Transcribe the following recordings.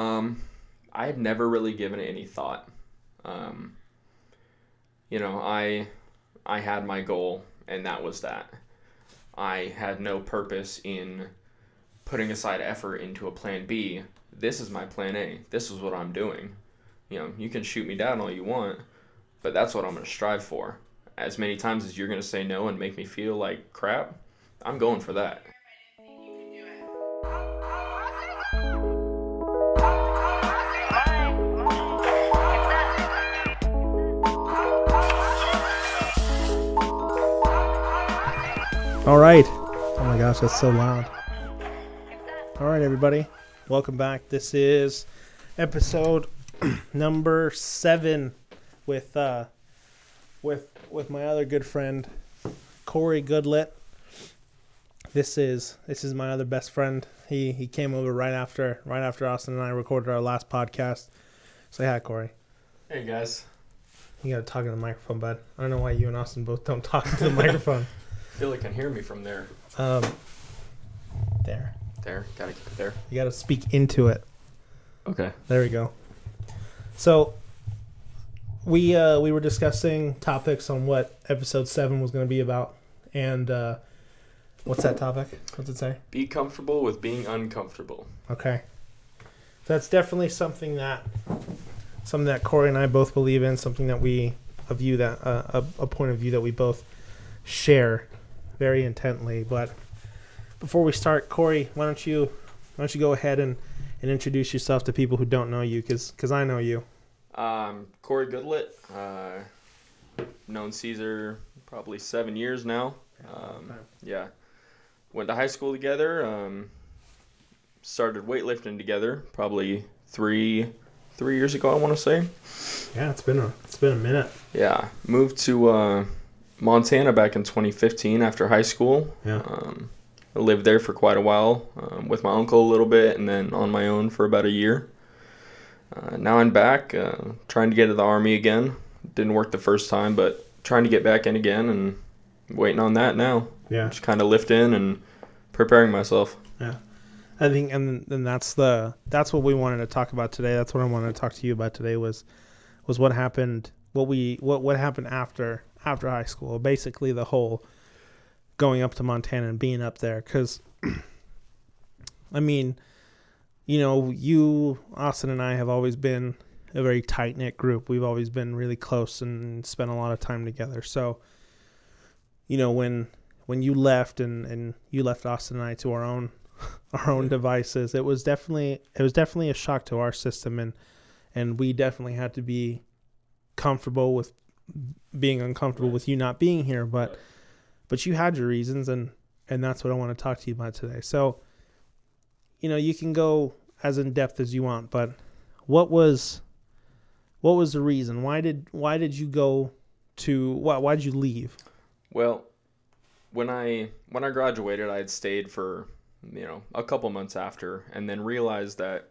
Um, I had never really given it any thought. Um, you know, I I had my goal, and that was that. I had no purpose in putting aside effort into a plan B. This is my plan A. This is what I'm doing. You know, you can shoot me down all you want, but that's what I'm going to strive for. As many times as you're going to say no and make me feel like crap, I'm going for that. All right. Oh my gosh, that's so loud. All right, everybody. Welcome back. This is episode number 7 with uh with with my other good friend Corey Goodlett. This is this is my other best friend. He he came over right after right after Austin and I recorded our last podcast. Say hi, Corey. Hey guys. You gotta talk in the microphone, bud. I don't know why you and Austin both don't talk into the microphone. Philly can hear me from there. Um, there. There, gotta keep it there. You got to speak into it. Okay. There we go. So we uh, we were discussing topics on what episode seven was going to be about, and uh, what's that topic? What's it say? Be comfortable with being uncomfortable. Okay, that's definitely something that something that Corey and I both believe in. Something that we a view that uh, a a point of view that we both share very intently. But before we start, Corey, why don't you why don't you go ahead and, and introduce yourself to people who don't know you? Because cause I know you. Um, Corey Goodlett, uh, known Caesar probably seven years now. Um, yeah, went to high school together. Um, started weightlifting together probably three three years ago. I want to say. Yeah, it's been a it's been a minute. Yeah, moved to uh, Montana back in 2015 after high school. Yeah. Um, I lived there for quite a while um, with my uncle a little bit, and then on my own for about a year. Uh, now I'm back, uh, trying to get to the army again. Didn't work the first time, but trying to get back in again, and waiting on that now. Yeah. Just kind of lifting and preparing myself. Yeah. I think, and then that's the that's what we wanted to talk about today. That's what I wanted to talk to you about today was was what happened, what we what what happened after after high school. Basically, the whole going up to Montana and being up there. Because, I mean, you know, you Austin and I have always been a very tight knit group. We've always been really close and spent a lot of time together. So, you know, when when you left and and you left Austin and I to our own our own devices. It was definitely it was definitely a shock to our system and and we definitely had to be comfortable with being uncomfortable with you not being here, but but you had your reasons and and that's what I want to talk to you about today. So you know, you can go as in depth as you want, but what was what was the reason? Why did why did you go to why why did you leave? Well, when I when I graduated, I had stayed for you know a couple months after, and then realized that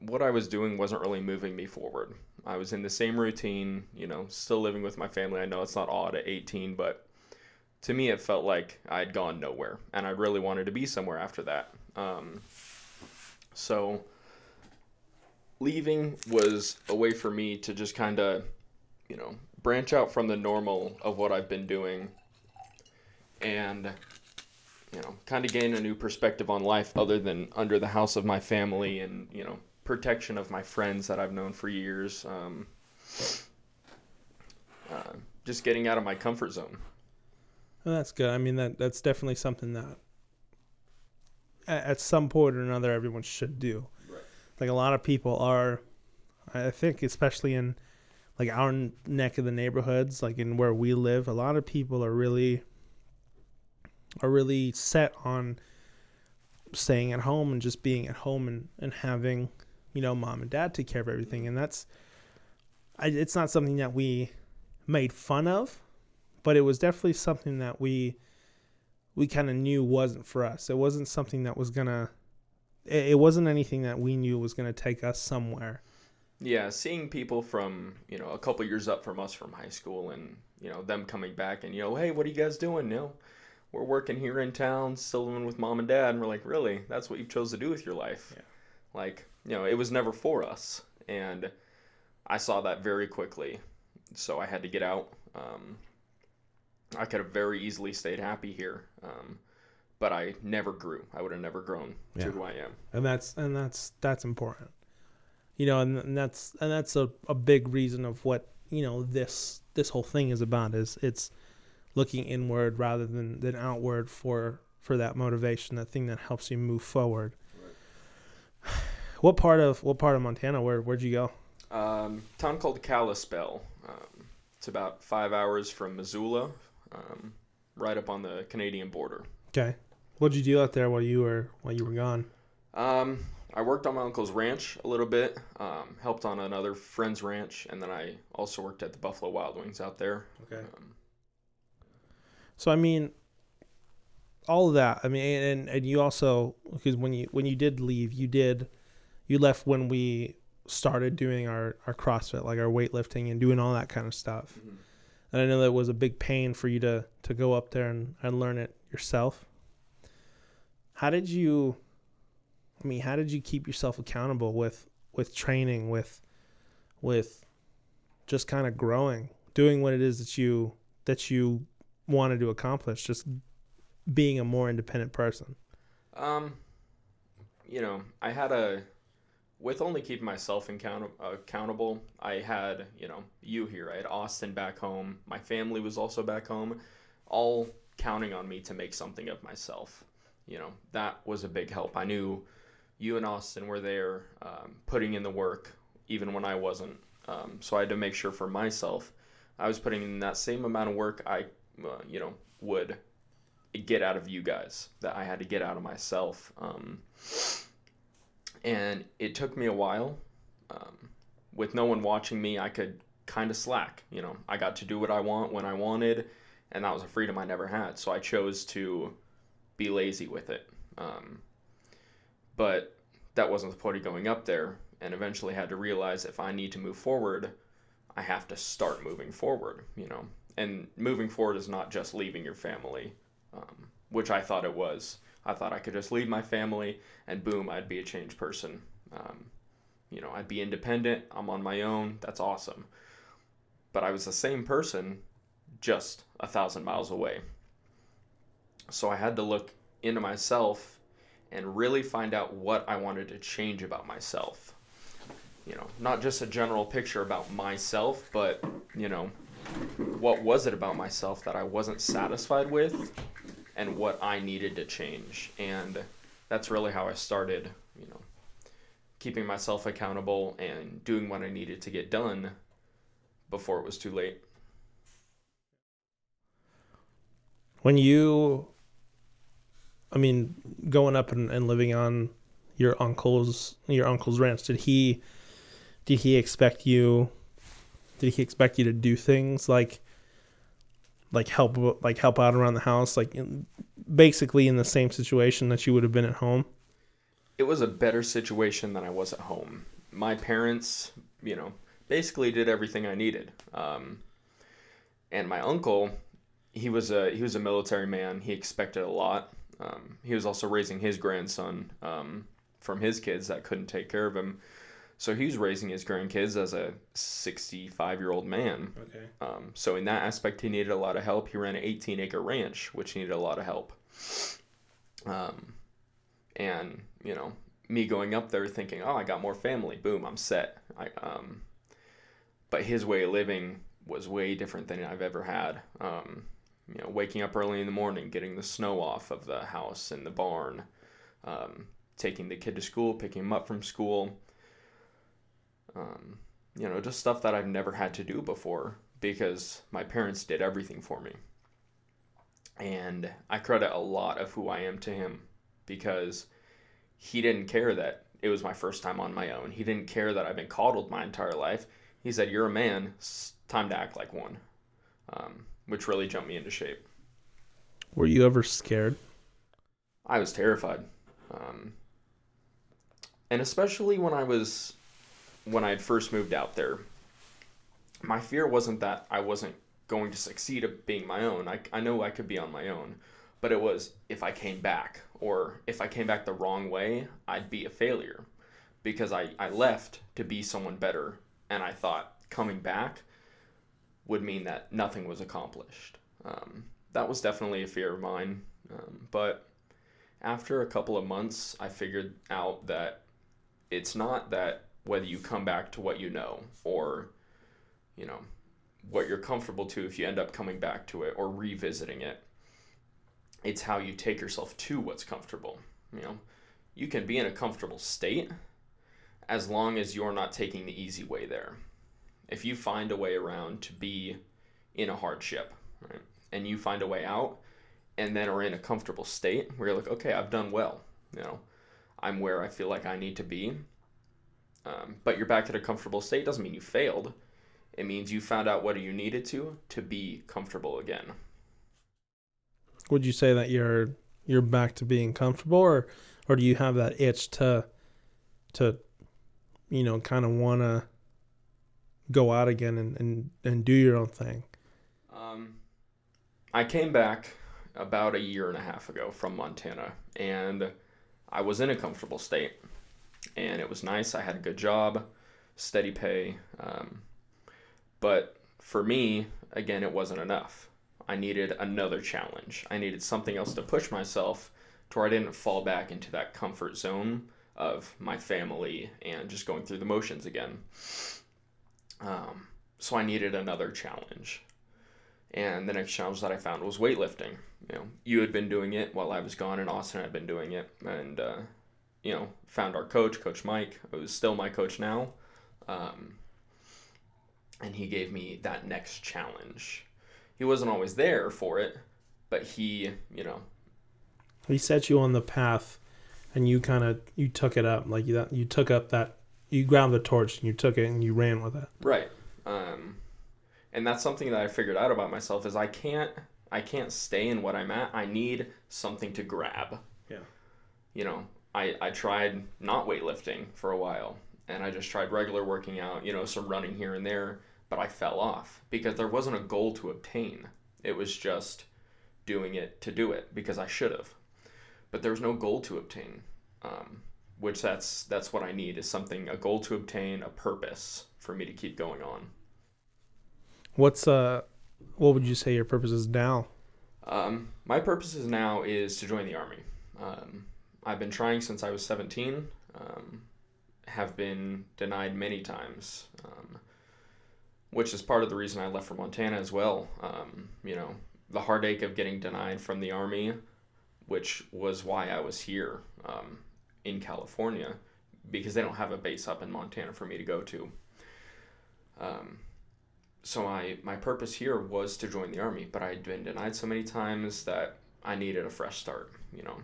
what I was doing wasn't really moving me forward. I was in the same routine, you know, still living with my family. I know it's not odd at 18, but to me, it felt like I'd gone nowhere, and I really wanted to be somewhere after that. Um, so leaving was a way for me to just kind of, you know, branch out from the normal of what I've been doing and you know, kind of gain a new perspective on life other than under the house of my family and, you know, protection of my friends that I've known for years. Um, uh, just getting out of my comfort zone. Well, that's good. I mean that that's definitely something that a- at some point or another everyone should do. Right. Like a lot of people are I think especially in like our neck of the neighborhoods, like in where we live, a lot of people are really are really set on staying at home and just being at home and, and having, you know, mom and dad take care of everything. And that's I, it's not something that we made fun of but it was definitely something that we we kind of knew wasn't for us. It wasn't something that was gonna. It, it wasn't anything that we knew was gonna take us somewhere. Yeah, seeing people from, you know, a couple years up from us from high school and, you know, them coming back and, you know, hey, what are you guys doing? You know, we're working here in town, still living with mom and dad. And we're like, really? That's what you chose to do with your life? Yeah. Like, you know, it was never for us. And I saw that very quickly. So I had to get out. Um, I could have very easily stayed happy here. Um, but I never grew. I would have never grown Yeah. to who I am. and that's and that's that's important you know and, and that's and that's a, a big reason of what you know this this whole thing is about is it's looking inward rather than than outward for for that motivation that thing that helps you move forward what part of what part of montana where where'd you go Um, town called Kalispell. Um, it's about five hours from Missoula, um, right up on the Canadian border. okay what'd you do out there while you were while you were gone Um, I worked on my uncle's ranch a little bit, um, helped on another friend's ranch, and then I also worked at the Buffalo Wild Wings out there. okay Um, So I mean, all of that. I mean, and and you also because when you when you did leave, you did you left when we started doing our our CrossFit, like our weightlifting and doing all that kind of stuff. Mhm. And I know that was a big pain for you to to go up there and and learn it yourself. How did you? I mean, how did you keep yourself accountable with with training with with just kind of growing, doing what it is that you that you wanted to accomplish, just being a more independent person. Um, you know, I had a with only keeping myself account- accountable. I had you know you here. I had Austin back home. My family was also back home, all counting on me to make something of myself. You know that was a big help. I knew you and Austin were there, um, putting in the work even when I wasn't. Um, so I had to make sure for myself, I was putting in that same amount of work I, uh, you know, would get out of you guys that I had to get out of myself. Um, and it took me a while. Um, with no one watching me, I could kind of slack. You know, I got to do what I want when I wanted, and that was a freedom I never had. So I chose to be lazy with it. Um, but that wasn't the point of going up there, and eventually had to realize if I need to move forward, I have to start moving forward. You know, and moving forward is not just leaving your family um, which I thought it was. I thought I could just leave my family and boom, I'd be a changed person. Um, you know, I'd be independent. I'm on my own. That's awesome. But I was the same person, just a thousand miles away. So I had to look into myself and really find out what I wanted to change about myself. You know, not just a general picture about myself, but, you know, what was it about myself that I wasn't satisfied with and what I needed to change. And that's really how I started, you know, keeping myself accountable and doing what I needed to get done before it was too late. When you, I mean, going up and, and living on your uncle's your uncle's ranch, did he did he expect you? Did he expect you to do things like like help like help out around the house, like basically in the same situation that you would have been at home? It was a better situation than I was at home. My parents, you know, basically did everything I needed. Um, and my uncle, he was a he was a military man. He expected a lot. Um, he was also raising his grandson um, from his kids that couldn't take care of him. So he was raising his grandkids as a 65 year old man. Okay. Um, so in that aspect, he needed a lot of help. He ran an 18 acre ranch, which needed a lot of help. Um, and you know, me going up there thinking, oh, I got more family. Boom, I'm set. I um, but his way of living was way different than I've ever had. Um, you know, waking up early in the morning, getting the snow off of the house and the barn, um, taking the kid to school, picking him up from school. Um, you know, just stuff that I've never had to do before because my parents did everything for me. And I credit a lot of who I am to him because he didn't care that it was my first time on my own. He didn't care that I've been coddled my entire life. He said, You're a man, it's time to act like one, um, which really jumped me into shape. Were you ever scared? I was terrified. Um, and especially when I was, when I had first moved out there, my fear wasn't that I wasn't going to succeed at being my own. I, I know I could be on my own, but it was if I came back or if I came back the wrong way, I'd be a failure. because I, I left to be someone better and I thought coming back would mean that nothing was accomplished. Um, that was definitely a fear of mine. Um, but after a couple of months, I figured out that it's not that whether you come back to what you know or, you know, what you're comfortable to if you end up coming back to it or revisiting it. It's how you take yourself to what's comfortable. You know, you can be in a comfortable state as long as you're not taking the easy way there. If you find a way around to be in a hardship, right, and you find a way out, and then are in a comfortable state where you're like, okay, I've done well, you know, I'm where I feel like I need to be. Um, but you're back at a comfortable state doesn't mean you failed. It means you found out what you needed to to be comfortable again. Would you say that you're you're back to being comfortable, or or do you have that itch to to you know kind of want to go out again and, and and do your own thing? Um, I came back about a year and a half ago from Montana, and I was in a comfortable state, and it was nice. I had a good job, steady pay, um, but for me, again, it wasn't enough. I needed another challenge. I needed something else to push myself to where I didn't fall back into that comfort zone of my family and just going through the motions again. Um, so I needed another challenge. And the next challenge that I found was weightlifting. You know, you had been doing it while I was gone, and Austin had been doing it. And, uh, you know, found our coach, Coach Mike, who's still my coach now. Um, and he gave me that next challenge. He wasn't always there for it, but he, you know, he set you on the path, and you kind of you took it up like you you took up that you grabbed the torch and you took it and you ran with it. Right. Um, and that's something that I figured out about myself is I can't I can't stay in what I'm at. I need something to grab. Yeah. You know, I I tried not weightlifting for a while and I just tried regular working out, you know, some running here and there, but I fell off because there wasn't a goal to obtain. It was just doing it to do it because I should have. But there was no goal to obtain. Um, which that's that's what I need is something a goal to obtain, a purpose for me to keep going on. What's uh what would you say your purpose is now? Um, my purpose is now is to join the army. Um, I've been trying since I was 17. Um, have been denied many times, um, which is part of the reason I left for Montana as well. Um, you know, the heartache of getting denied from the army, which was why I was here. Um, in California because they don't have a base up in Montana for me to go to. Um, so my my purpose here was to join the army, but I had been denied so many times that I needed a fresh start. You know,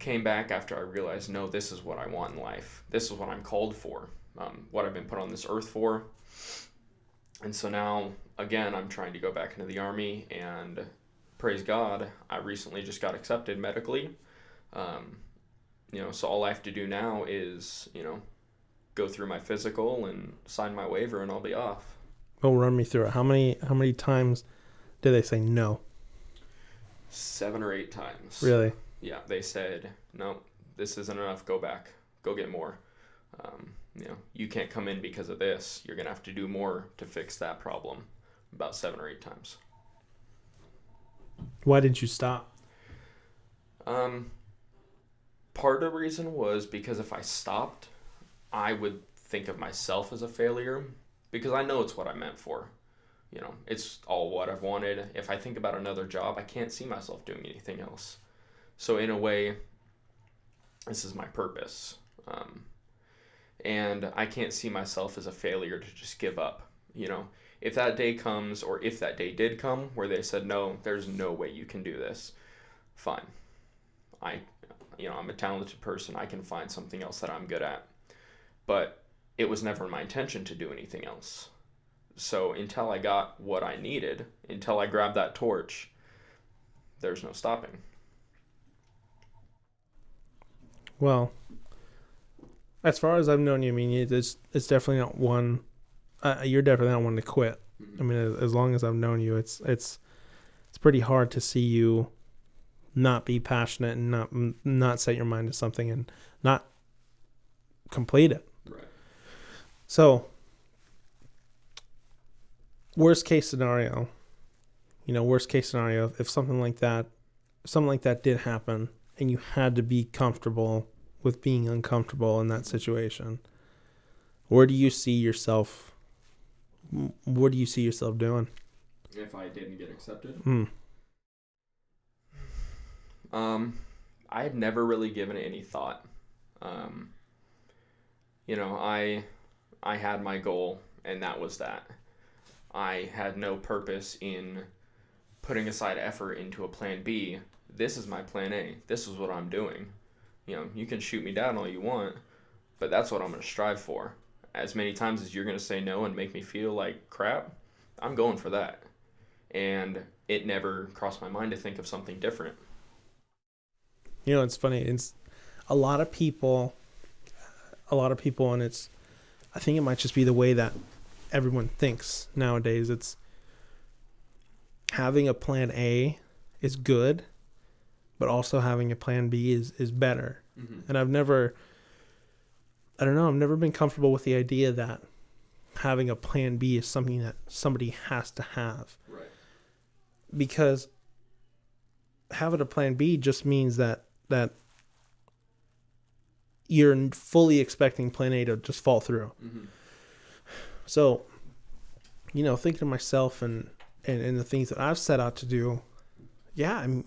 came back after I realized, no, this is what I want in life. This is what I'm called for. Um, what I've been put on this earth for. And so now, again, I'm trying to go back into the army, and praise God, I recently just got accepted medically. Um, you know, so all I have to do now is, you know, go through my physical and sign my waiver and I'll be off. Well, run me through it. How many how many times did they say no? Seven or eight times. Really? Yeah, they said, no, this isn't enough. Go back. Go get more. Um, you know, you can't come in because of this. You're gonna have to do more to fix that problem. About seven or eight times. Why didn't you stop? Um, part of the reason was because if I stopped, I would think of myself as a failure because I know it's what I meant for. You know, it's all what I've wanted. If I think about another job, I can't see myself doing anything else. So, in a way, this is my purpose. Um, and I can't see myself as a failure to just give up. You know, if that day comes, or if that day did come where they said, no, there's no way you can do this, fine. I you know, I'm a talented person. I can find something else that I'm good at. But it was never my intention to do anything else. So until I got what I needed, until I grabbed that torch, there's no stopping. Well, as far as I've known you, I mean, it's it's definitely not one. Uh, you're definitely not one to quit. I mean, as, as long as I've known you, it's it's it's pretty hard to see you not be passionate and not not set your mind to something and not complete it. Right. So, worst case scenario, you know, worst case scenario, if something like that, something like that did happen, and you had to be comfortable with being uncomfortable in that situation, where do you see yourself? What do you see yourself doing? If I didn't get accepted, Hmm. um, I had never really given it any thought. Um, you know, I I had my goal, and that was that. I had no purpose in putting aside effort into a plan B. This is my plan A. This is what I'm doing. You know, you can shoot me down all you want, but that's what I'm going to strive for. As many times as you're going to say no and make me feel like crap, I'm going for that. And it never crossed my mind to think of something different. You know, it's funny. It's a lot of people, a lot of people, and it's. I think it might just be the way that everyone thinks nowadays. It's having a plan A is good, but also having a plan B is is better. Mm-hmm. And I've never. I don't know. I've never been comfortable with the idea that having a plan B is something that somebody has to have Right. because having a plan B just means that that you're fully expecting plan A to just fall through. Mm-hmm. So, you know, thinking to myself and, and and the things that I've set out to do, yeah, I'm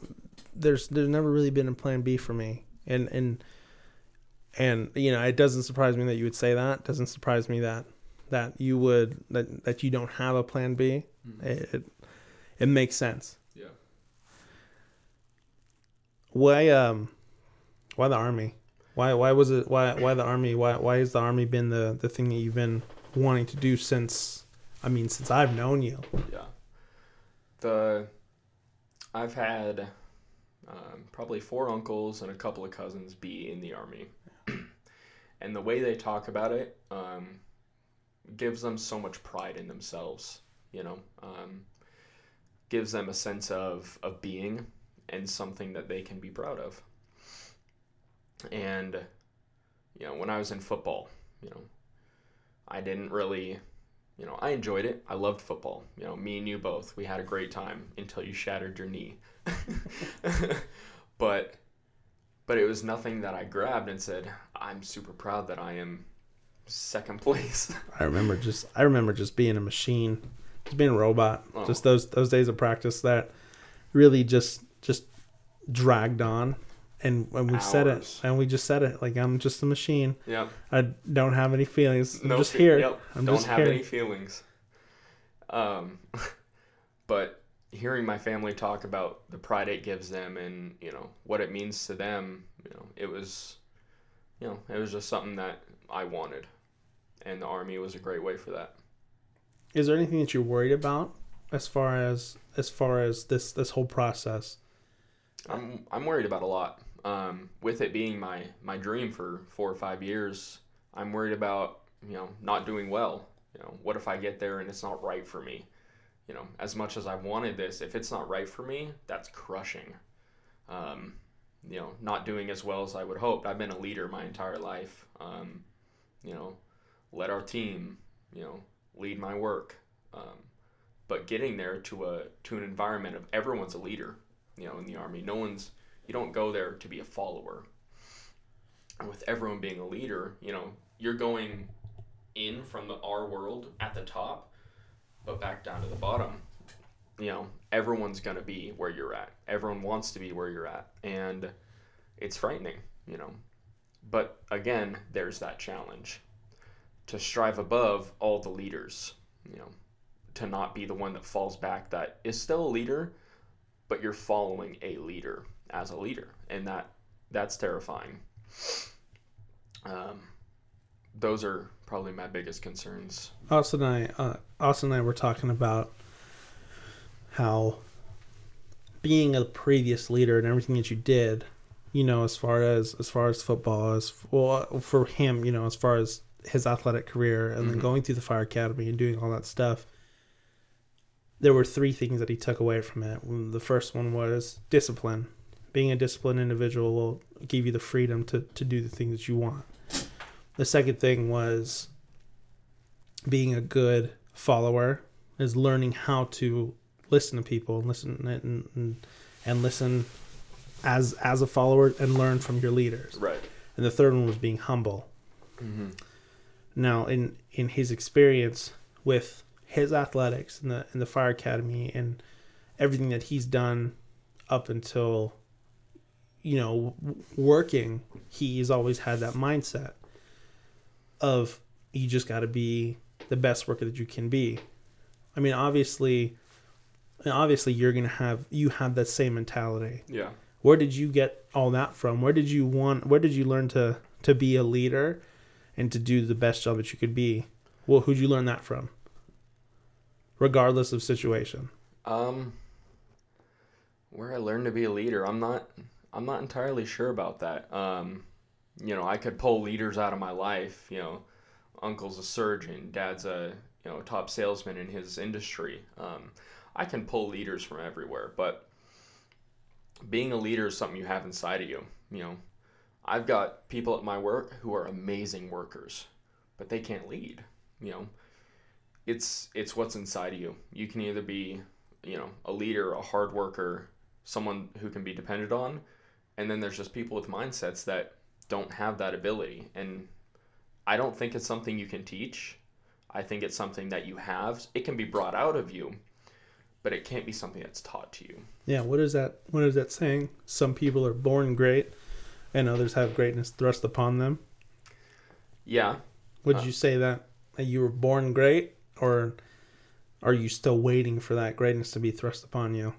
there's there's never really been a plan B for me. And and and you know, it doesn't surprise me that you would say that. It doesn't surprise me that that you would that that you don't have a plan B. Mm-hmm. It it, it makes sense. Yeah. Why um why the army? Why why was it why why the army? Why why has the army been the the thing that you've been wanting to do since I mean since I've known you? Yeah. The I've had um, probably four uncles and a couple of cousins be in the army, and the way they talk about it um, gives them so much pride in themselves. You know, um, gives them a sense of of being and something that they can be proud of. And you know, when I was in football, you know, I didn't really you know, I enjoyed it. I loved football. You know, me and you both. We had a great time until you shattered your knee. but but it was nothing that I grabbed and said, "I'm super proud that I am second place." I remember just I remember just being a machine, just being a robot. Oh. Just those those days of practice that really just just dragged on. And when we said it, and we just said it, like I'm just a machine. yep. I don't have any feelings. I'm No just fe- here. Yep. I'm Don't have here. any feelings. Um, but hearing my family talk about the pride it gives them and you know what it means to them, you know, it was, you know, it was just something that I wanted, and the army was a great way for that. Is there anything that you're worried about as far as as far as this this whole process? I'm I'm worried about a lot. Um, with it being my my dream for four or five years, I'm worried about you know not doing well. You know, what if I get there and it's not right for me? You know, as much as I wanted this, if it's not right for me, that's crushing. Um, you know, not doing as well as I would hope. I've been a leader my entire life. Um, you know, led our team. You know, lead my work. Um, but getting there to a to an environment of everyone's a leader you know, in the army. No one's you don't go there to be a follower. And with everyone being a leader, you know, you're going in from the our world at the top, but back down to the bottom. You know, everyone's gonna be where you're at. Everyone wants to be where you're at. And it's frightening, you know. But again, there's that challenge. To strive above all the leaders, you know, to not be the one that falls back that is still a leader, but you're following a leader as a leader, and that that's terrifying. Um, those are probably my biggest concerns. Austin and I, uh, Austin and I were talking about how being a previous leader and everything that you did, you know, as far as as far as football, as well for him, you know, as far as his athletic career, and then Mhm. going through the fire academy and doing all that stuff. There were three things that he took away from it. The first one was discipline. Being a disciplined individual will give you the freedom to, to do the things that you want. the second thing was being a good follower is learning how to listen to people and listen and, and, and listen as as a follower and learn from your leaders. Right. And the third one was being humble. Mm-hmm. Now, in in his experience with his athletics in the in the fire academy and everything that he's done up until you know working, he's always had that mindset of you just got to be the best worker that you can be. I mean, obviously, obviously, you're gonna have you have that same mentality. Yeah. Where did you get all that from? Where did you want? Where did you learn to to be a leader and to do the best job that you could be? Well, who'd you learn that from? Regardless of situation. Um, where I learned to be a leader, I'm not. I'm not entirely sure about that. Um, you know, I could pull leaders out of my life. You know, uncle's a surgeon, dad's a you know top salesman in his industry. Um, I can pull leaders from everywhere, but being a leader is something you have inside of you. You know, I've got people at my work who are amazing workers, but they can't lead. You know, it's it's what's inside of you. You can either be, you know, a leader, a hard worker, someone who can be depended on, and then there's just people with mindsets that don't have that ability. And I don't think it's something you can teach. I think it's something that you have. It can be brought out of you, but it can't be something that's taught to you. Yeah, what is that? What is that saying? Some people are born great, and others have greatness thrust upon them. Yeah. Would Uh, you say that that you were born great, or are you still waiting for that greatness to be thrust upon you?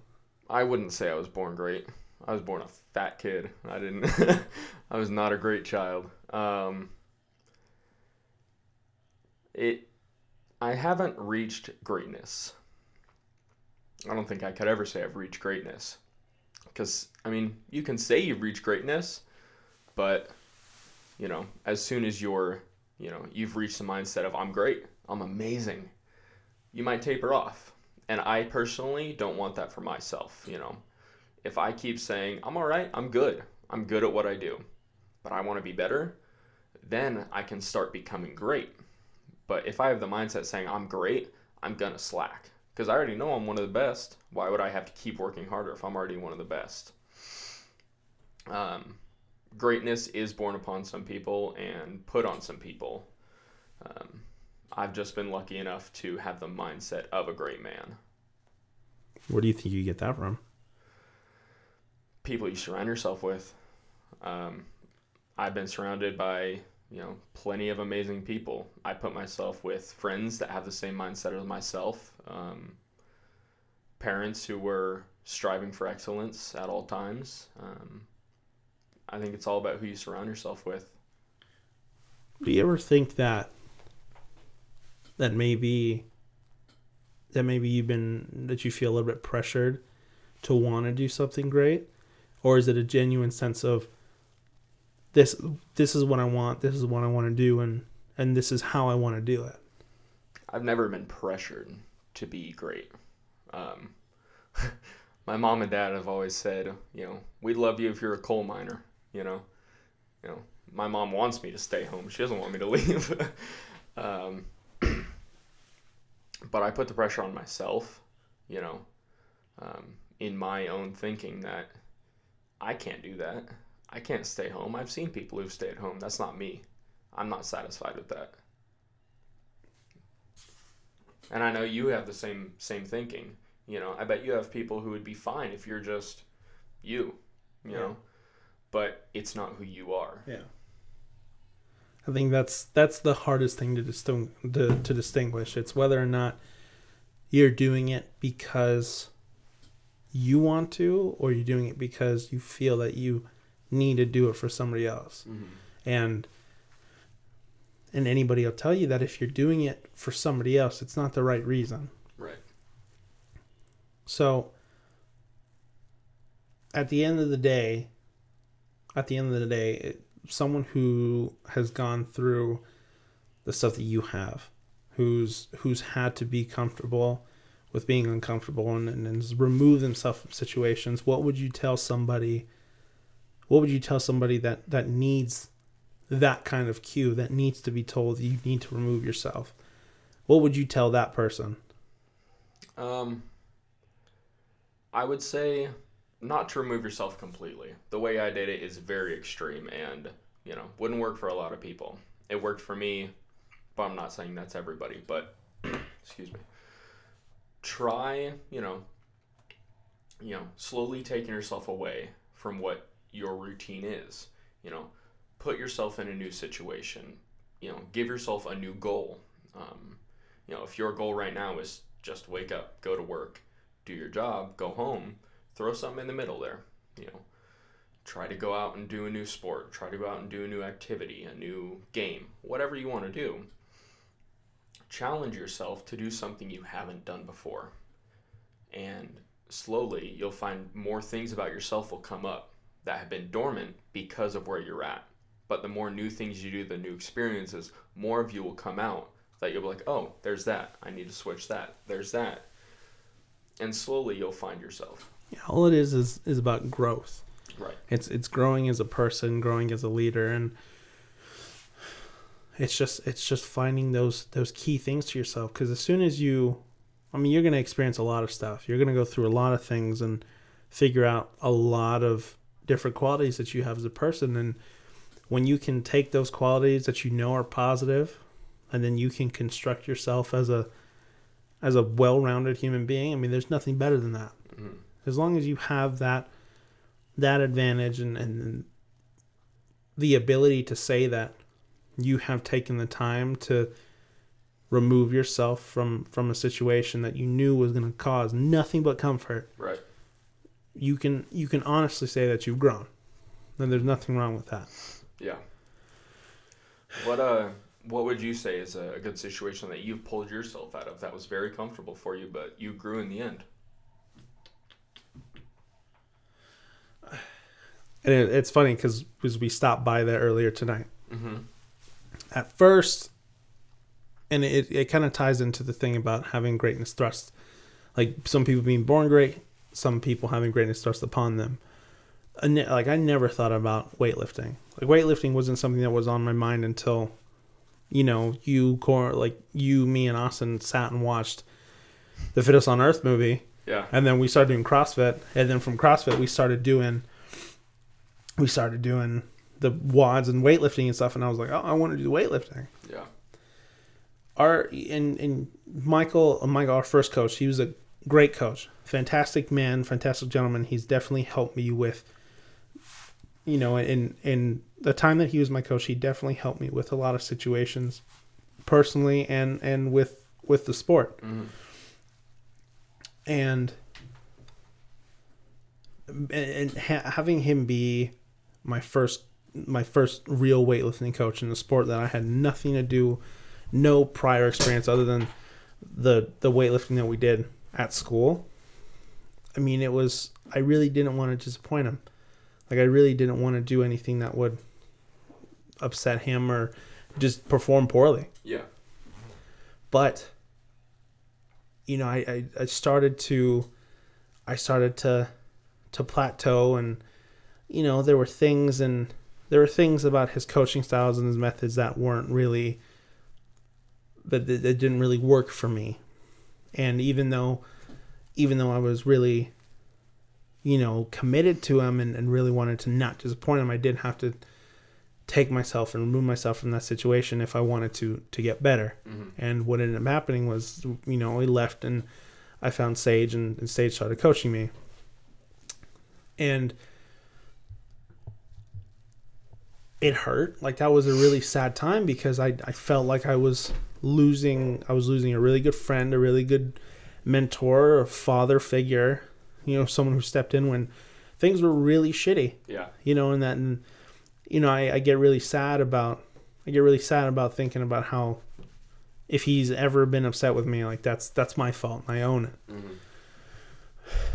I wouldn't say I was born great. I was born a fat kid. I didn't. I was not a great child. Um, it. I haven't reached greatness. I don't think I could ever say I've reached greatness, because I mean, you can say you've reached greatness, but you know, as soon as you're, you know, you've reached the mindset of I'm great, I'm amazing, you might taper off. And I personally don't want that for myself, you know if I keep saying, I'm all right, I'm good, I'm good at what I do, but I want to be better, then I can start becoming great. But if I have the mindset saying, I'm great, I'm going to slack because I already know I'm one of the best. Why would I have to keep working harder if I'm already one of the best? Um, greatness is born upon some people and put on some people. Um, I've just been lucky enough to have the mindset of a great man. Where do you think you get that from? People you surround yourself with. Um, I've been surrounded by you know plenty of amazing people. I put myself with friends that have the same mindset as myself. Um, parents who were striving for excellence at all times. Um, I think it's all about who you surround yourself with. Do you ever think that that maybe that maybe you've been that you feel a little bit pressured to want to do something great or is it a genuine sense of this this is what I want, this is what I want to do and and this is how I want to do it. I've never been pressured to be great. Um, my mom and dad have always said, you know, we'd love you if you're a coal miner. You know, you know, my mom wants me to stay home. She doesn't want me to leave. um, but I put the pressure on myself. You know, um, in my own thinking that I can't do that. I can't stay home. I've seen people who've stayed home. That's not me. I'm not satisfied with that. And I know you have the same same thinking. You know, I bet you have people who would be fine if you're just you, you Yeah. know. But it's not who you are. Yeah. I think that's that's the hardest thing to disting- to, to distinguish. It's whether or not you're doing it because you want to or you're doing it because you feel that you need to do it for somebody else. Mm-hmm. And and anybody will tell you that if you're doing it for somebody else, it's not the right reason. Right. So at the end of the day, at the end of the day, it, someone who has gone through the stuff that you have, who's who's had to be comfortable with being uncomfortable and, and has removed themselves from situations, what would you tell somebody? What would you tell somebody that that needs that kind of cue that needs to be told you need to remove yourself, what would you tell that person? Um, I would say not to remove yourself completely. The way I did it is very extreme and, you know, wouldn't work for a lot of people. It worked for me, but I'm not saying that's everybody, but excuse me. Try, you know, you know, slowly taking yourself away from what your routine is. You know, put yourself in a new situation. You know, give yourself a new goal. Um, you know, if your goal right now is just wake up, go to work, do your job, go home, throw something in the middle there. You know, try to go out and do a new sport, try to go out and do a new activity, a new game, whatever you want to do. Challenge yourself to do something you haven't done before. And slowly you'll find more things about yourself will come up that have been dormant because of where you're at. But the more new things you do, the new experiences, more of you will come out that you'll be like, oh, there's that. I need to switch that. There's that. And slowly you'll find yourself. Yeah, all it is is is about growth. Right. It's it's growing as a person, growing as a leader, and it's just it's just finding those those key things to yourself. Because as soon as you, I mean, you're gonna experience a lot of stuff. You're gonna go through a lot of things and figure out a lot of different qualities that you have as a person. And when you can take those qualities that you know are positive, and then you can construct yourself as a as a well-rounded human being. I mean, there's nothing better than that. Mhm. As long as you have that that advantage and, and the ability to say that you have taken the time to remove yourself from from a situation that you knew was going to cause nothing but comfort Right. you can you can honestly say that you've grown and there's nothing wrong with that Yeah. What uh what would you say is a good situation that you've pulled yourself out of that was very comfortable for you but you grew in the end? and it, it's funny because we stopped by there earlier tonight Mm-hmm. At first and it, it kind of ties into the thing about having greatness thrust. Like some people being born great some people having greatness thrust upon them. Ne- like i never thought about weightlifting. Like weightlifting wasn't something that was on my mind until you know you core like you me and austin sat and watched the fittest on earth movie. Yeah. and then we started doing CrossFit, and then from CrossFit we started doing, we started doing the WODs and weightlifting and stuff. And I was like, oh, I want to do weightlifting. Yeah. Our and and Michael, uh, Michael, our first coach, he was a great coach, fantastic man, fantastic gentleman. He's definitely helped me with, you know, in in the time that he was my coach, he definitely helped me with a lot of situations, personally and and with with the sport. Mm-hmm. and and, and ha- having him be my first my first real weightlifting coach in the sport that I had nothing to do, no prior experience other than the the weightlifting that we did at school. I mean, it was I really didn't want to disappoint him. Like I really didn't want to do anything that would upset him or just perform poorly Yeah. but you know I, I i started to i started to to plateau and you know there were things and there were things about his coaching styles and his methods that weren't really that, that, didn't really work for me and even though even though i was really you know committed to him and, and really wanted to not disappoint him i did have to take myself and remove myself from that situation if i wanted to to get better Mm-hmm. and what ended up happening was, you know, we left and I found Sage and, and Sage started coaching me. And it hurt. Like that was a really sad time because I, I felt like I was losing I was losing a really good friend, a really good mentor, a father figure, you know, someone who stepped in when things were really shitty Yeah. you know, and that, and you know, I, I get really sad about, I get really sad about thinking about how, if he's ever been upset with me, like that's that's my fault, and I own it. Mm-hmm.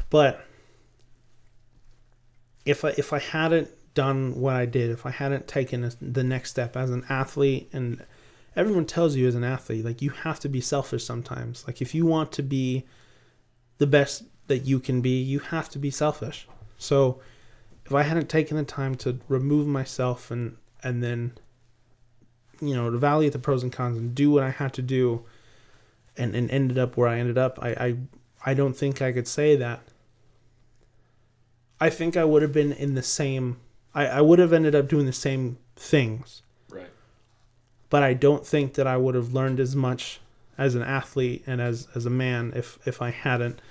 But if I if I hadn't done what I did, if I hadn't taken the next step as an athlete, and everyone tells you as an athlete, like you have to be selfish sometimes. Like if you want to be the best that you can be, you have to be selfish. So if I hadn't taken the time to remove myself and and then you know, evaluate the pros and cons and do what I had to do and, and ended up where I ended up, I, I I don't think I could say that. I think I would have been in the same I, I would have ended up doing the same things. Right. But I don't think that I would have learned as much as an athlete and as, as a man if, if I hadn't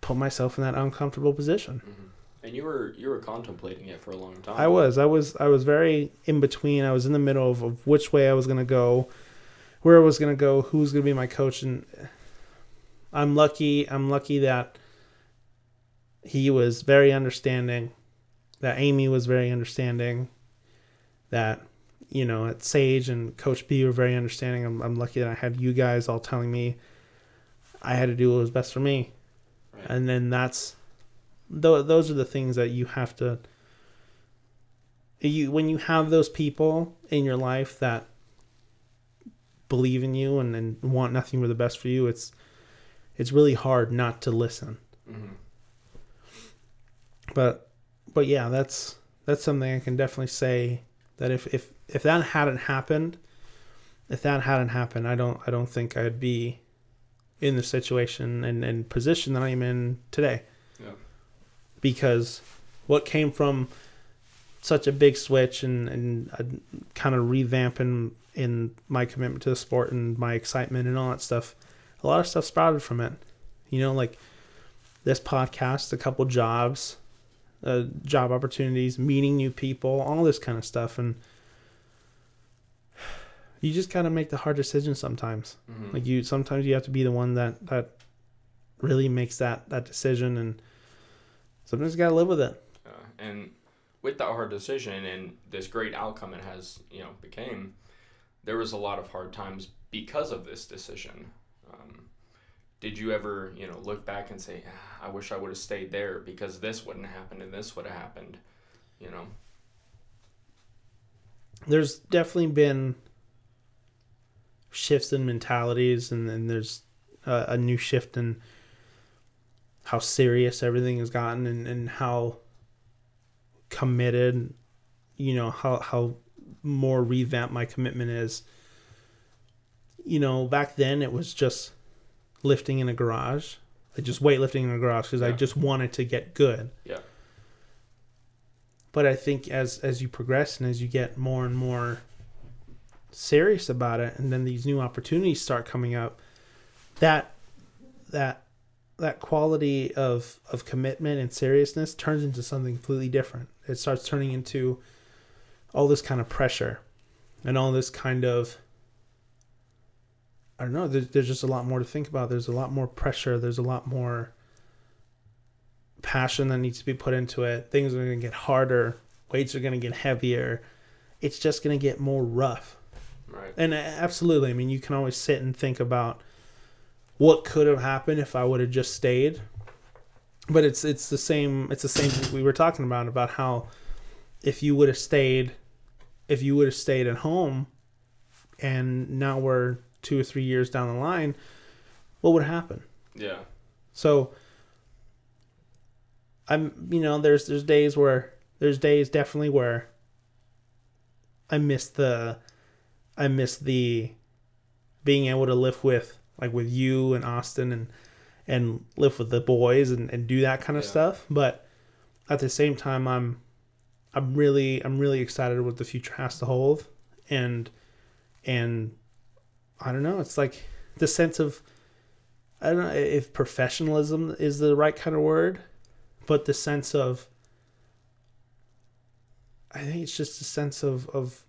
put myself in that uncomfortable position. Mm-hmm. And you were you were contemplating it for a long time. I was. I was I was very in between. I was in the middle of, of which way I was gonna go, where I was gonna go, who's gonna be my coach, and I'm lucky. I'm lucky that he was very understanding, that Amy was very understanding, that you know at Sage and Coach B were very understanding. I'm, I'm lucky that I had you guys all telling me I had to do what was best for me, Right. and then that's th- those are the things that you have to you when you have those people in your life that believe in you and, and want nothing but the best for you it's it's really hard not to listen hmm but but yeah that's that's something i can definitely say that if if if that hadn't happened if that hadn't happened i don't i don't think i'd be in the situation and, and position that i'm in today Yeah. because what came from such a big switch and and kind of revamping in my commitment to the sport and my excitement and all that stuff a lot of stuff sprouted from it you know like this podcast a couple jobs uh, job opportunities meeting new people all this kind of stuff. And you just gotta make the hard decisions sometimes. Hmm like you sometimes you have to be the one that that really makes that that decision. And sometimes you gotta live with it. Uh, and with that hard decision and this great outcome it has, you know, became, there was a lot of hard times because of this decision. Did you ever, you know, look back and say, ah, I wish I would have stayed there because this wouldn't have happened and this would have happened, you know? there's definitely been shifts in mentalities and, and there's a, a new shift in how serious everything has gotten and, and how committed you know how how more revamped my commitment is you know back then it was just lifting in a garage just weightlifting in a garage because i just wanted to get good Yeah. but I think as as you progress and as you get more and more serious about it, and then these new opportunities start coming up, that that that quality of of commitment and seriousness turns into something completely different. It starts turning into all this kind of pressure and all this kind of I don't know. There's, there's just a lot more to think about. There's a lot more pressure. There's a lot more passion that needs to be put into it. Things are going to get harder. Weights are going to get heavier. It's just going to get more rough. Right. And uh, absolutely, I mean, you can always sit and think about what could have happened if I would have just stayed. But it's it's the same it's the same thing we were talking about about how if you would have stayed if you would have stayed at home and now we're 2 or 3 years down the line, what would happen? Yeah. So I'm you know there's there's days where there's days definitely where I miss the I miss the being able to live with like with you and Austin and and live with the boys and, and do that kind of Yeah. stuff but at the same time I'm I'm really I'm really excited what the future has to hold and and I don't know it's like the sense of I don't know if professionalism is the right kind of word, but the sense of I think it's just a sense of of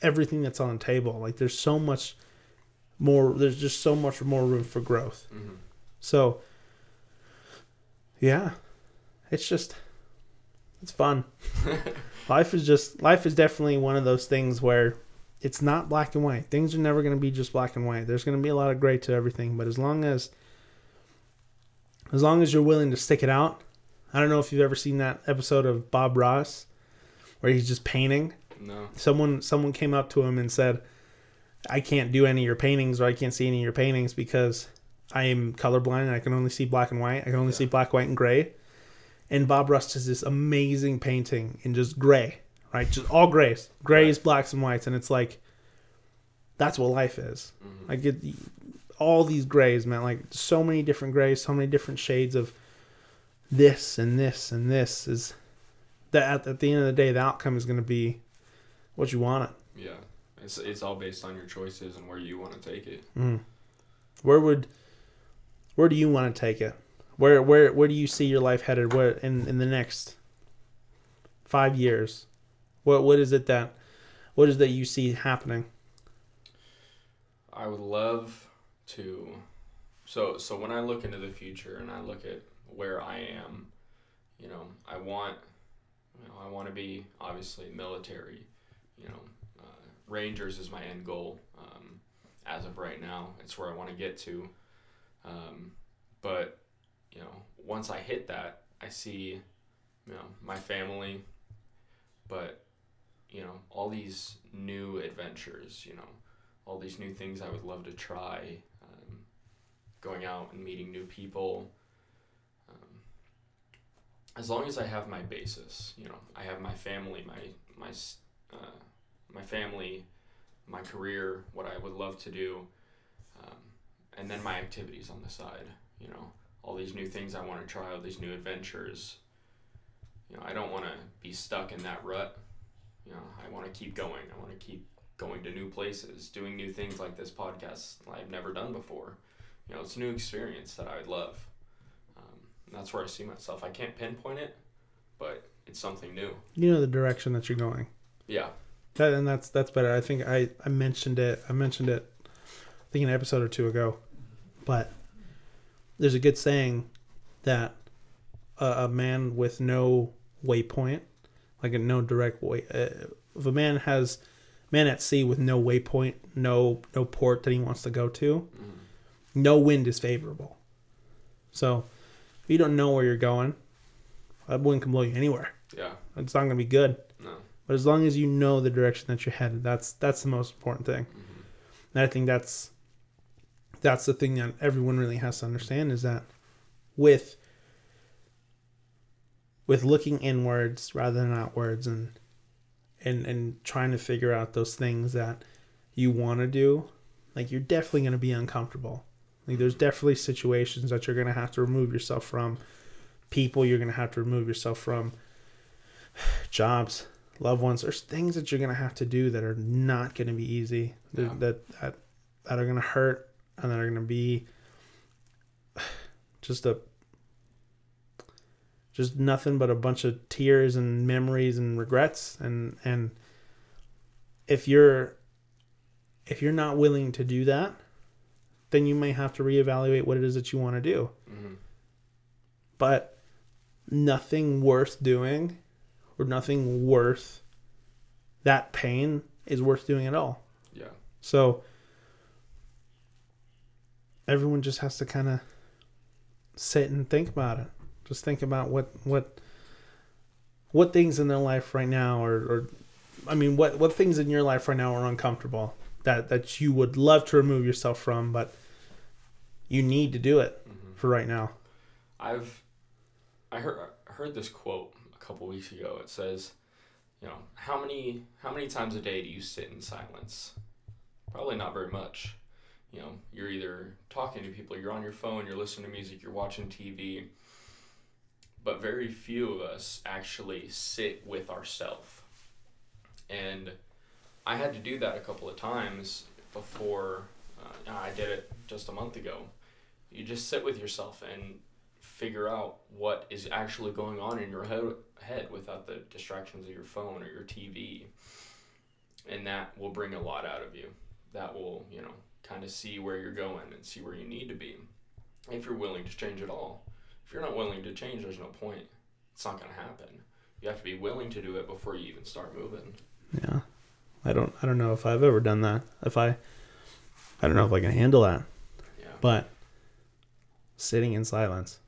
everything that's on the table. Like there's so much more there's just so much more room for growth. hmm So yeah. It's just it's fun. life is just life is definitely one of those things where it's not black and white. Things are never going to be just black and white. There's going to be a lot of gray to everything, but as long as as long as you're willing to stick it out. I don't know if you've ever seen that episode of Bob Ross where he's just painting. No. Someone someone came up to him and said, "I can't do any of your paintings or I can't see any of your paintings because I am colorblind and I can only see black and white. I can only Yeah. see black, white, and gray." And Bob Ross does this amazing painting in just gray, right? Just all grays, grays, blacks, and whites, and it's like that's what life is. Mhm. I get all these grays, man. Like so many different grays, so many different shades of this and this and this is that at, at the end of the day, the outcome is going to be what you want it. Yeah, it's it's all based on your choices and where you want to take it. Mm. Where would where do you want to take it? Where where where do you see your life headed? Where in in the next five years? What what is it that what is that you see happening? I would love to. So so when I look into the future and I look at where I am, you know, I want, you know, I want to be obviously military. You know, uh, Rangers is my end goal. Um, as of right now, it's where I want to get to. Um, but you know, once I hit that, I see, you know, my family, but you know, all these new adventures. You know all these new things I would love to try. Um, going out and meeting new people. Um, as long as I have my basis, you know, I have my family, my my uh, my family, my career, what I would love to do, um, and then my activities on the side. You know, all these new things I want to try, all these new adventures. You know, I don't want to be stuck in that rut. You know, I want to keep going. I want to keep going to new places, doing new things like this podcast I've never done before. You know, it's a new experience that I would love. Um, that's where I see myself. I can't pinpoint it, but it's something new. You know the direction that you're going. Yeah. That, and that's that's better. I think I, I mentioned it. I mentioned it. I think an episode or two ago, but there's a good saying that a, a man with no waypoint, like a no direct way, uh, if a man has man at sea with no waypoint, no no port that he wants to go to, Mm. no wind is favorable. So if you don't know where you're going, that wind can blow you anywhere. Yeah. It's not gonna be good. No. But as long as you know the direction that you're headed, that's that's the most important thing. hmm And I think that's that's the thing that everyone really has to understand is that with with looking inwards rather than outwards and and and trying to figure out those things that you want to do, like you're definitely going to be uncomfortable. Like there's definitely situations that you're going to have to remove yourself from, people you're going to have to remove yourself from, jobs, loved ones. There's things that you're going to have to do that are not going to be easy. That- Yeah. That that that are going to hurt and that are going to be just a just nothing but a bunch of tears and memories and regrets and and if you're if you're not willing to do that then you may have to reevaluate what it is that you want to do hmm but nothing worth doing or nothing worth that pain is worth doing at all Yeah. so everyone just has to kind of sit and think about it. Just think about what what what things in their life right now or, or I mean what what things in your life right now are uncomfortable that that you would love to remove yourself from but you need to do it hmm for right now. I've I heard I heard this quote a couple weeks ago. It says, you know, how many how many times a day do you sit in silence? Probably not very much. You know, you're either talking to people, you're on your phone, you're listening to music, you're watching TV. But very few of us actually sit with ourselves. And I had to do that a couple of times before uh, I did it just a month ago. You just sit with yourself and figure out what is actually going on in your head, head without the distractions of your phone or your TV. And that will bring a lot out of you. That will, you know, kind of see where you're going and see where you need to be. If you're willing to change it all. If you're not willing to change, there's no point. It's not going to happen. You have to be willing to do it before you even start moving. Yeah. I don't I don't know if I've ever done that. If I I don't know if I can handle that. Yeah. But sitting in silence.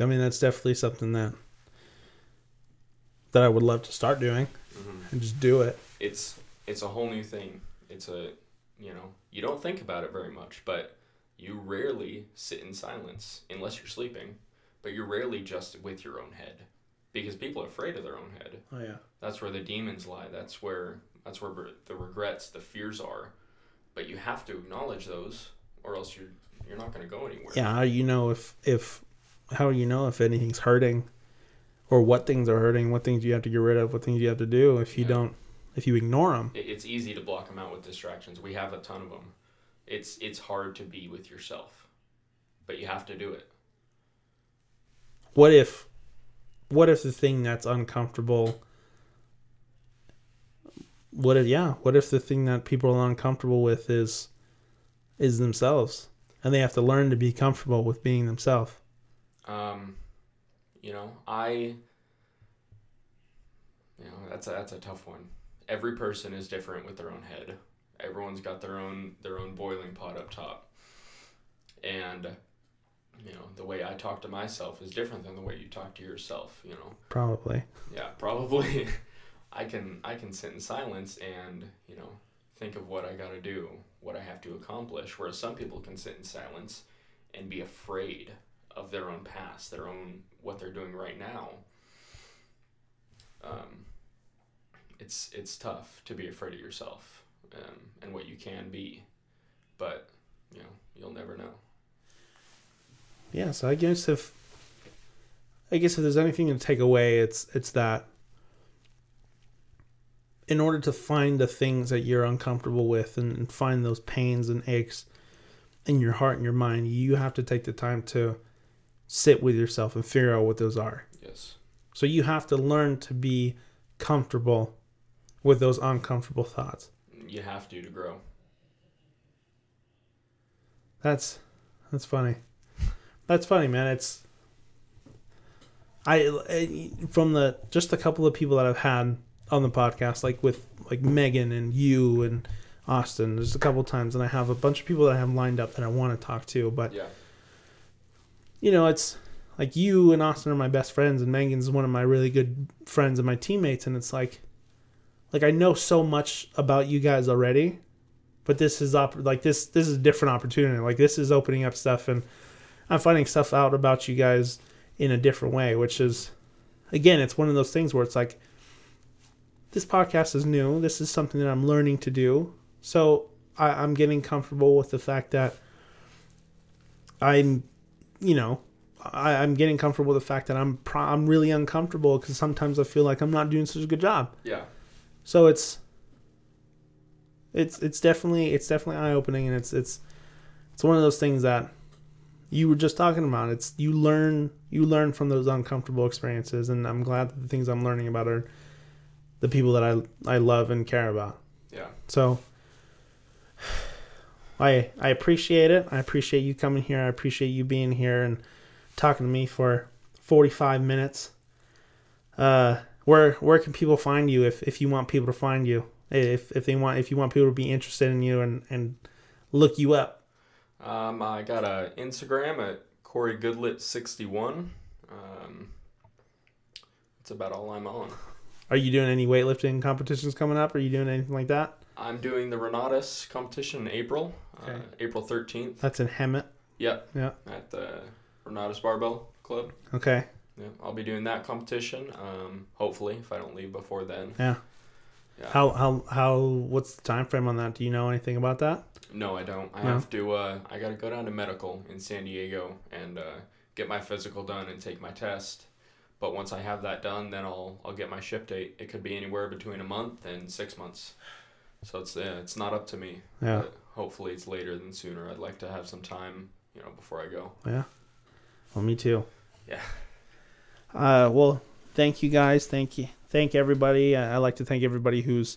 I mean that's definitely something that that I would love to start doing mm-hmm. and just do it. it's it's a whole new thing. It's a you know you don't think about it very much, but you rarely sit in silence unless you're sleeping. But you're rarely just with your own head. because people are afraid of their own head. Oh yeah. That's where the demons lie. That's where that's where the regrets, the fears are. But you have to acknowledge those, or else you're you're not going to go anywhere. Yeah. How do you know if if how do you know if anything's hurting, or what things are hurting, what things you have to get rid of, what things you have to do if you yeah. don't if you ignore them. It's easy to block them out with distractions. We have a ton of them. It's it's hard to be with yourself, but you have to do it. What if what if the thing that's uncomfortable what if yeah what if the thing that people are uncomfortable with is is themselves? And they have to learn to be comfortable with being themselves. Um you know i you know that's a, that's a tough one. Every person is different with their own head everyone's got their own their own boiling pot up top. And you know the way i talk to myself is different than the way you talk to yourself you know? Probably. Yeah probably. I can i can sit in silence and you know think of what i got to do what i have to accomplish whereas some people can sit in silence and be afraid of their own past their own what they're doing right now. Um, it's it's tough to be afraid of yourself um, and what you can be but you know you'll never know yeah, so I guess if I guess if there's anything to take away, it's it's that in order to find the things that you're uncomfortable with and, and find those pains and aches in your heart and your mind, you have to take the time to sit with yourself and figure out what those are. Yes. So you have to learn to be comfortable with those uncomfortable thoughts. You have to to grow. That's that's funny. That's funny, man. It's I eh, from the just a couple of people that I've had on the podcast, like with like Megan and you and Austin. There's a couple times, and I have a bunch of people that I have lined up that I want to talk to. But yeah. you know, it's like you and Austin are my best friends, and Megan's one of my really good friends and my teammates. And it's like, like I know so much about you guys already, but this is op- like this this is a different opportunity. Like this is opening up stuff and I'm finding stuff out about you guys in a different way, which is, again, it's one of those things where it's like, this podcast is new. This is something that I'm learning to do. So I, am getting comfortable with the fact that I'm, you know, I, am getting comfortable with the fact that I'm pro- I'm really uncomfortable because sometimes I feel like I'm not doing such a good job. Yeah. So it's it's it's definitely it's definitely eye opening and it's it's it's one of those things that you were just talking about. It's you learn you learn from those uncomfortable experiences, and I'm glad that the things I'm learning about are the people that I I love and care about. Yeah. So I I appreciate it. I appreciate you coming here. I appreciate you being here and talking to me for 45 minutes. Uh, where where can people find you if, if you want people to find you? If if they want if you want people to be interested in you and and look you up. Um, I got a Instagram at Corey Goodlett sixty one. Um, that's about all I'm on. Are you doing any weightlifting competitions coming up? Are you doing anything like that? I'm doing the Renatus competition in April, uh, okay. uh, April 13th. That's in Hemet. Yep. Yeah. At the Renatus Barbell Club. Okay. Yeah, I'll be doing that competition. Um, hopefully, if I don't leave before then. Yeah. Yeah. How how how? What's the time frame on that? Do you know anything about that? No, I don't. I no? have to. Uh, I got to go down to medical in San Diego and uh, get my physical done and take my test. But once I have that done, then I'll I'll get my ship date. It could be anywhere between a month and six months. So it's uh, it's not up to me. Yeah. hopefully it's later than sooner. I'd like to have some time, you know, before I go. Yeah. Well, me too. Yeah. Uh, well, thank you guys. Thank you. Thank everybody. I, like to thank everybody who's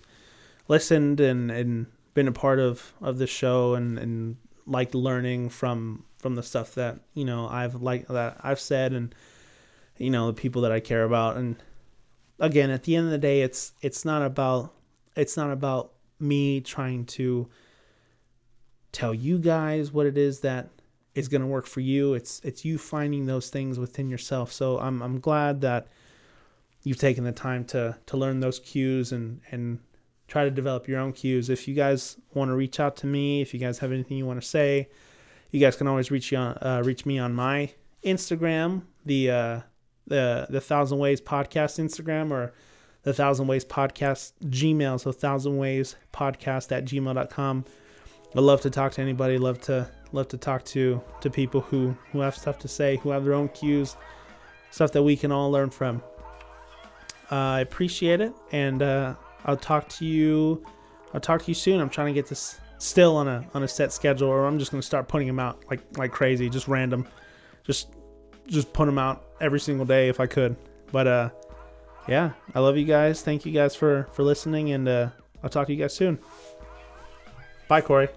listened and and been a part of of the show and and like learning from from the stuff that you know I've like that I've said and you know the people that I care about and again at the end of the day it's it's not about it's not about me trying to tell you guys what it is that is going to work for you it's it's you finding those things within yourself so I'm I'm glad that you've taken the time to to learn those cues and and try to develop your own cues. If you guys want to reach out to me, if you guys have anything you want to say, you guys can always reach on uh, reach me on my Instagram. The uh, the the Thousand Ways Podcast Instagram or the Thousand Ways Podcast Gmail. So Thousand Ways Podcast at gmail.com. I love to talk to anybody. Love to love to talk to to people who who have stuff to say, who have their own cues, stuff that we can all learn from. Uh, I appreciate it, and uh, I'll talk to you. I'll talk to you soon. I'm trying to get this still on a on a set schedule, or I'm just gonna start putting them out like like crazy, just random, just just put them out every single day if I could. But uh, yeah, I love you guys. Thank you guys for for listening, and uh, I'll talk to you guys soon. Bye, Corey.